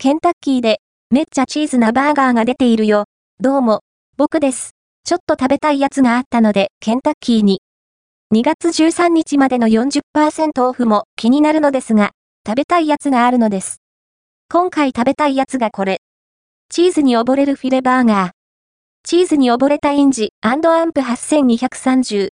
ケンタッキーで、めっちゃチーズなバーガーが出ているよ。どうも、僕です。ちょっと食べたいやつがあったので、ケンタッキーに。2月13日までの40%オフも気になるのですが、食べたいやつがあるのです。今回食べたいやつがこれ。チーズに溺れるフィレバーガー。チーズに溺れたインジアンプ8230